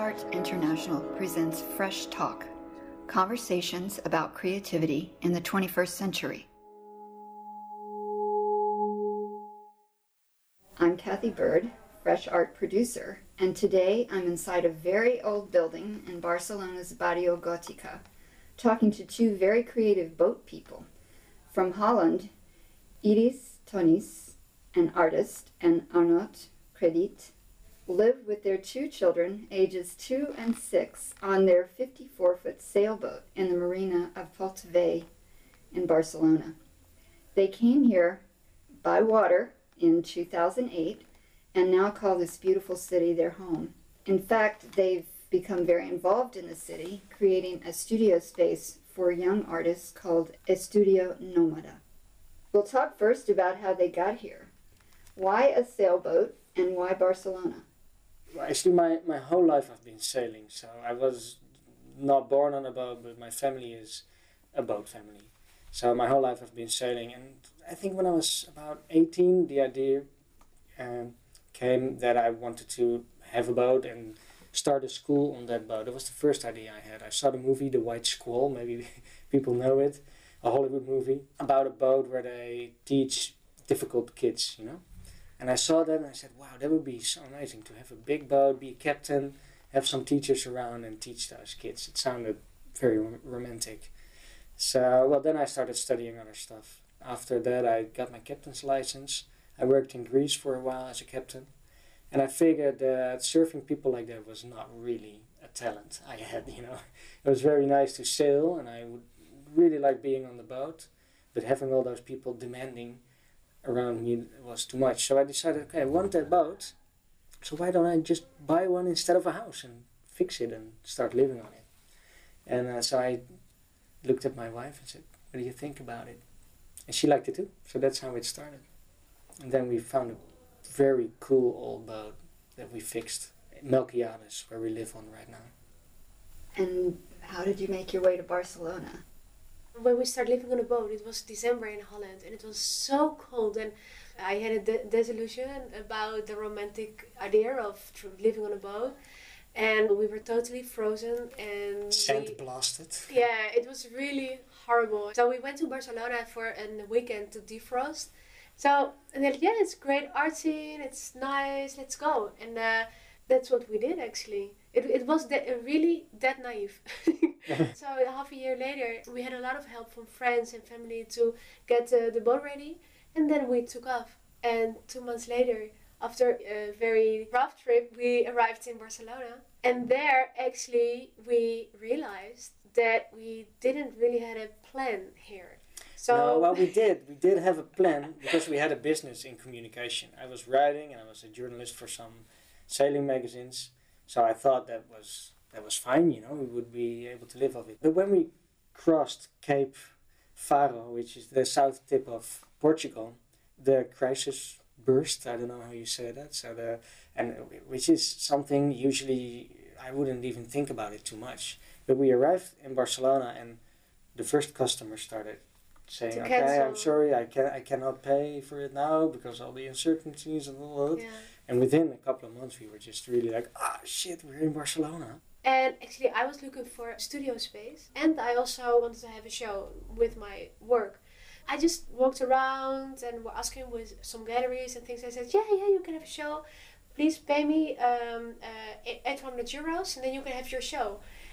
Arts International presents Fresh Talk conversations about creativity in the 21st century. I'm Cathy Byrd, Fresh Art producer, and today I'm inside a very old building in Barcelona's Barrio Gotica, talking to two very creative boat people. From Holland, Iris Tonis, an artist, and Arnaud Credit, live with their two children, ages two and six, on their 54 foot sailboat in the marina of Port Vell in Barcelona. They came here by water in 2008 and now call this beautiful city their home. In fact, they've become very involved in the city, creating a studio space for young artists called Estudio Nomada. We'll talk first about how they got here. Why a sailboat and why Barcelona? Actually, my, my whole life I've been sailing. So I was not born on a boat, but my family is a boat family. So my whole life I've been sailing, and I think when I was about eighteen, the idea um, came that I wanted to have a boat and start a school on that boat. It was the first idea I had. I saw the movie The White Squall. Maybe people know it, a Hollywood movie about a boat where they teach difficult kids. You know. And I saw that and I said, wow, that would be so amazing to have a big boat, be a captain, have some teachers around and teach those kids. It sounded very romantic. So, well, then I started studying other stuff. After that, I got my captain's license. I worked in Greece for a while as a captain. And I figured that surfing people like that was not really a talent I had, you know. It was very nice to sail and I would really like being on the boat, but having all those people demanding around me was too much. So I decided, okay, I want that boat. So why don't I just buy one instead of a house and fix it and start living on it? And uh, so I looked at my wife and said, "What do you think about it?" And she liked it too. So that's how it started. And then we found a very cool old boat that we fixed, Melquiades, where we live on right now. And how did you make your way to Barcelona? When we started living on a boat, it was December in Holland, and it was so cold, and I had a de- disillusion about the romantic idea of tr- living on a boat, and we were totally frozen and Sand we- blasted. yeah, it was really horrible. So we went to Barcelona for a weekend to defrost. So and then yeah, it's great art scene. It's nice. Let's go. And uh, that's what we did actually. It, it was that really that naive. so half a year later, we had a lot of help from friends and family to get uh, the boat ready, and then we took off. And two months later, after a very rough trip, we arrived in Barcelona, and there actually we realized that we didn't really had a plan here. So no, well, we did. We did have a plan because we had a business in communication. I was writing and I was a journalist for some sailing magazines. So I thought that was that was fine. You know, we would be able to live off it. But when we crossed Cape Faro, which is the south tip of Portugal, the crisis burst. I don't know how you say that. So the and which is something usually I wouldn't even think about it too much. But we arrived in Barcelona and the first customer started saying, "Okay, I'm sorry, I can I cannot pay for it now because all the uncertainties and all that." yeah. And within a couple of months, we were just really like, "Ah, shit, we're in Barcelona." And actually, I was looking for studio space, and I also wanted to have a show with my work. I just walked around and were asking with some galleries and things. I said, "Yeah, yeah, you can have a show. Please pay me um, uh, eight hundred euros, and then you can have your show."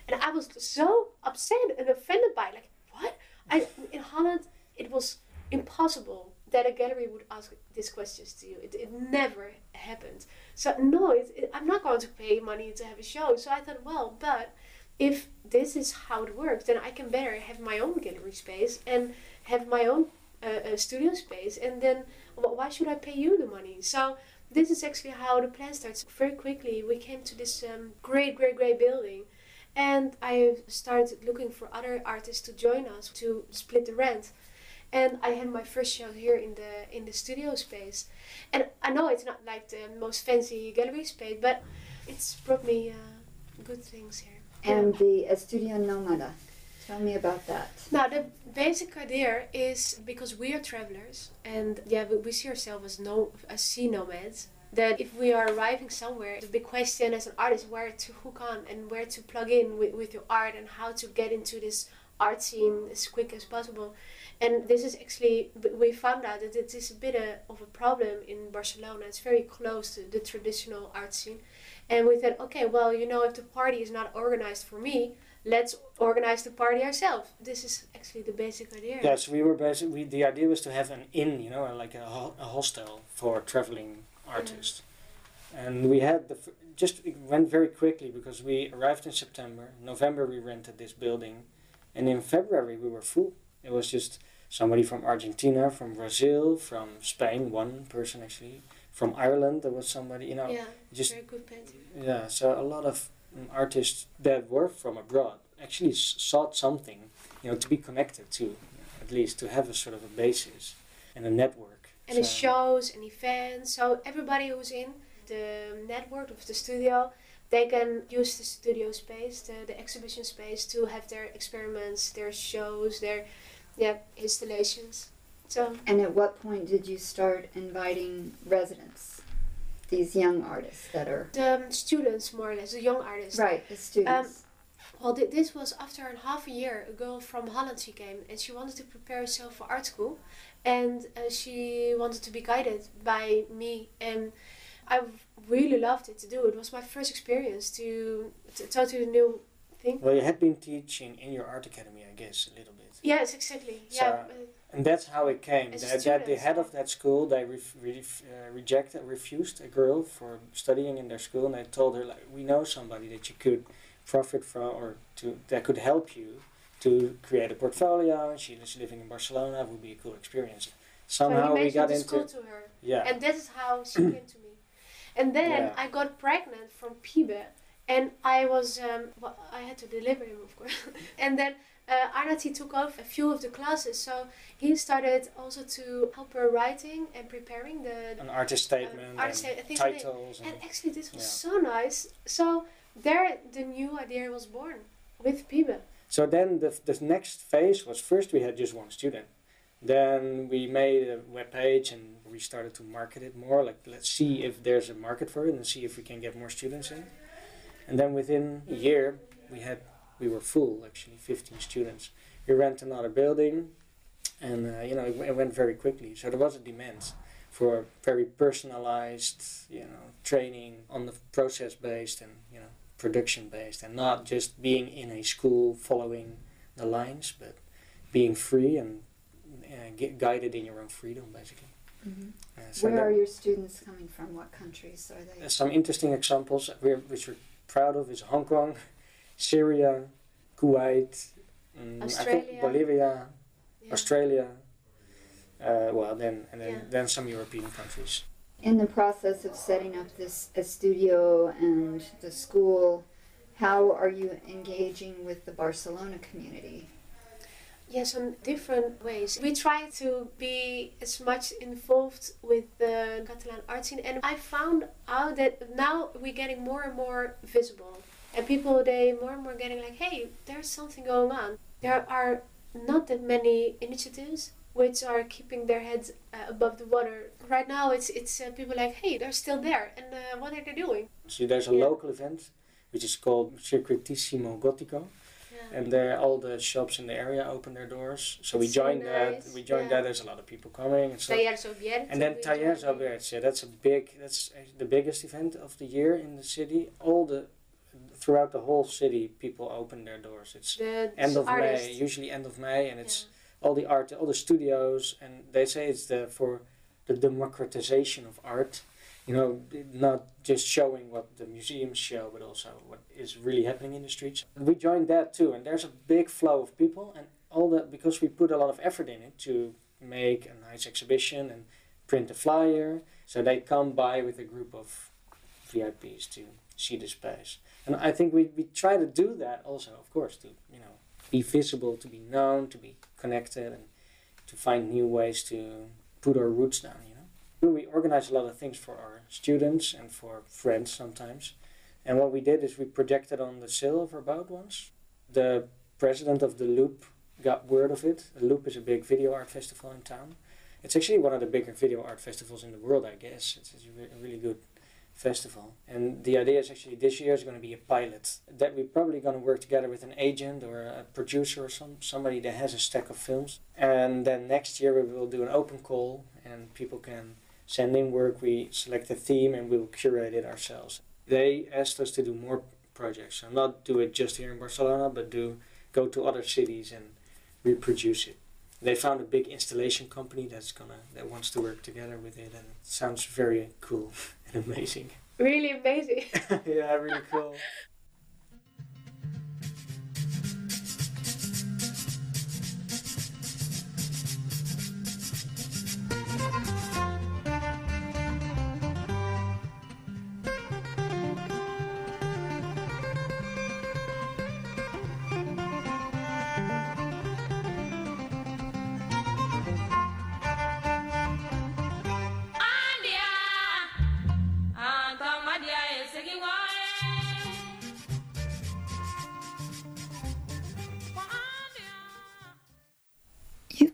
And I was so upset and offended by it. like what I in Holland it was impossible that a gallery would ask these questions to you. It, it never happened. So no, it, it, I'm not going to pay money to have a show. So I thought, well, but if this is how it works, then I can better have my own gallery space and have my own uh, uh, studio space, and then wh- why should I pay you the money? So this is actually how the plan starts. Very quickly, we came to this um, great, great, great building, and I started looking for other artists to join us to split the rent. And I had my first show here in the in the studio space, and I know it's not like the most fancy gallery space, but it's brought me uh, good things here. And the Estudio Nomada. Tell me about that. Now, the basic idea is because we are travelers and yeah, we, we see ourselves as no as sea nomads. that if we are arriving somewhere, the big question as an artist where to hook on and where to plug in with, with your art and how to get into this art scene as quick as possible. And this is actually, we found out that it is a bit uh, of a problem in Barcelona. It's very close to the traditional art scene. And we thought, okay, well, you know, if the party is not organized for me, let's organize the party ourselves. This is actually the basic idea. Yeah, so we were basically, the idea was to have an inn, you know, like a, ho- a hostel for traveling artists. Mm-hmm. And we had the, just it went very quickly because we arrived in September. November we rented this building. And in February we were full. It was just somebody from Argentina, from Brazil, from Spain, one person actually. From Ireland there was somebody, you know. Yeah, just very good painting. Yeah, so a lot of um, artists that were from abroad actually s- sought something, you know, to be connected to, at least to have a sort of a basis and a network. And So- shows and events. So everybody who's in the network of the studio, they can use the studio space, the, the exhibition space, to have their experiments, their shows, their yeah installations. So And at what point did you start inviting residents, these young artists that are the um, students, more or less, the young artists. right, the students? Well, th- this was after a half a year. A girl from Holland she came, and she wanted to prepare herself for art school, and uh, she wanted to be guided by me, and I really loved it to do. It was my first experience to, to totally new thing. Well, you had been teaching in your art academy, I guess, a little bit. Yes, exactly. So- yeah, And that's how it came. That, that the head of that school, they ref, ref, uh, rejected, refused a girl for studying in their school, and they told her like, we know somebody that you could profit from, or to that could help you to create a portfolio. She was living in Barcelona. It would be a cool experience. so Somehow we got into school to her. yeah. And that is how she came to me. And then Yeah. I got pregnant from Pibe, and I was um, well, I had to deliver him, of course. and then uh, Arnati took off a few of the classes, so he started also to help her writing and preparing the. An artist statement artist and sta- titles. And And, actually, this was Yeah. so nice. So there, the new idea was born with Pibe. so then the, the next phase was first we had just one student. Then we made a web page and we started to market it more. Like let's see if there's a market for it and see if we can get more students in. And then within a year we had we were full actually 15 students. We rent another building, and uh, you know it, it went very quickly. So there was a demand for very personalized you know training on the process based and you know production based and not just being in a school following the lines, but being free and uh, get guided in your own freedom, basically. Mhm. Uh, so Where are your students coming from? What countries are they? some interesting examples we're, which we're proud of is Hong Kong, Syria, Kuwait, I Australia. think Bolivia, Yeah. Australia. Uh, well, then and then, Yeah. then some European countries. In the process of setting up this a studio and the school, how are you engaging with the Barcelona community? Yes, on different ways. We try to be as much involved with the Catalan art scene, and I found out that now we're getting more and more visible, and people they more and more getting like, hey, there's something going on. There are not that many initiatives which are keeping their heads uh, above the water. Right now, it's it's uh, people like, hey, they're still there, and uh, what are they doing? So there's a Yeah. local event which is called Circuitissimo Gotico. And there all the shops in the area open their doors. So we It's so joined that. We joined yeah. that. There's a lot of people coming and. And then Talleres. Oberts, yeah, that's a big, that's the biggest event of the year in the city. All the, throughout the whole city, people open their doors. It's The end of artists. May, usually end of May, and it's Yeah. all the art, all the studios, and they say it's the for the democratization of art. You know, not just showing what the museums show, but also what is really happening in the streets. We joined that too, and there's a big flow of people, and all that because we put a lot of effort in it to make a nice exhibition and print a flyer, so they come by with a group of VIPs to see the space. And I think we, we try to do that also, of course, to you know be visible, to be known, to be connected, and to find new ways to put our roots down. You know, we organize a lot of things for our students and for friends sometimes. And what we did is we projected on the sail of our boat once. The president of the Loop got word of it. The Loop is a big video art festival in town, It's actually one of the bigger video art festivals in the world, I guess. It's, a really good festival. And the idea is actually this year is going to be a pilot that we're probably going to work together with an agent or a producer or some somebody that has a stack of films. And then next year we will do an open call and people can send in work. We select a theme and we will curate it ourselves. They asked us to do more projects, so not do it just here in Barcelona, but do go to other cities and reproduce it. They found a big installation company that's gonna that wants to work together with it, and it sounds very cool and amazing. Really amazing. yeah, really cool.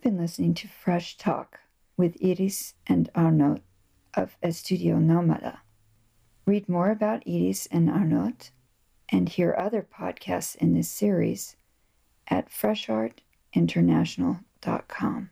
been listening to Fresh Talk with Iris and Arnaud of Estudio Nomada. Read more about Iris and Arnaud and hear other podcasts in this series at freshartinternational.com.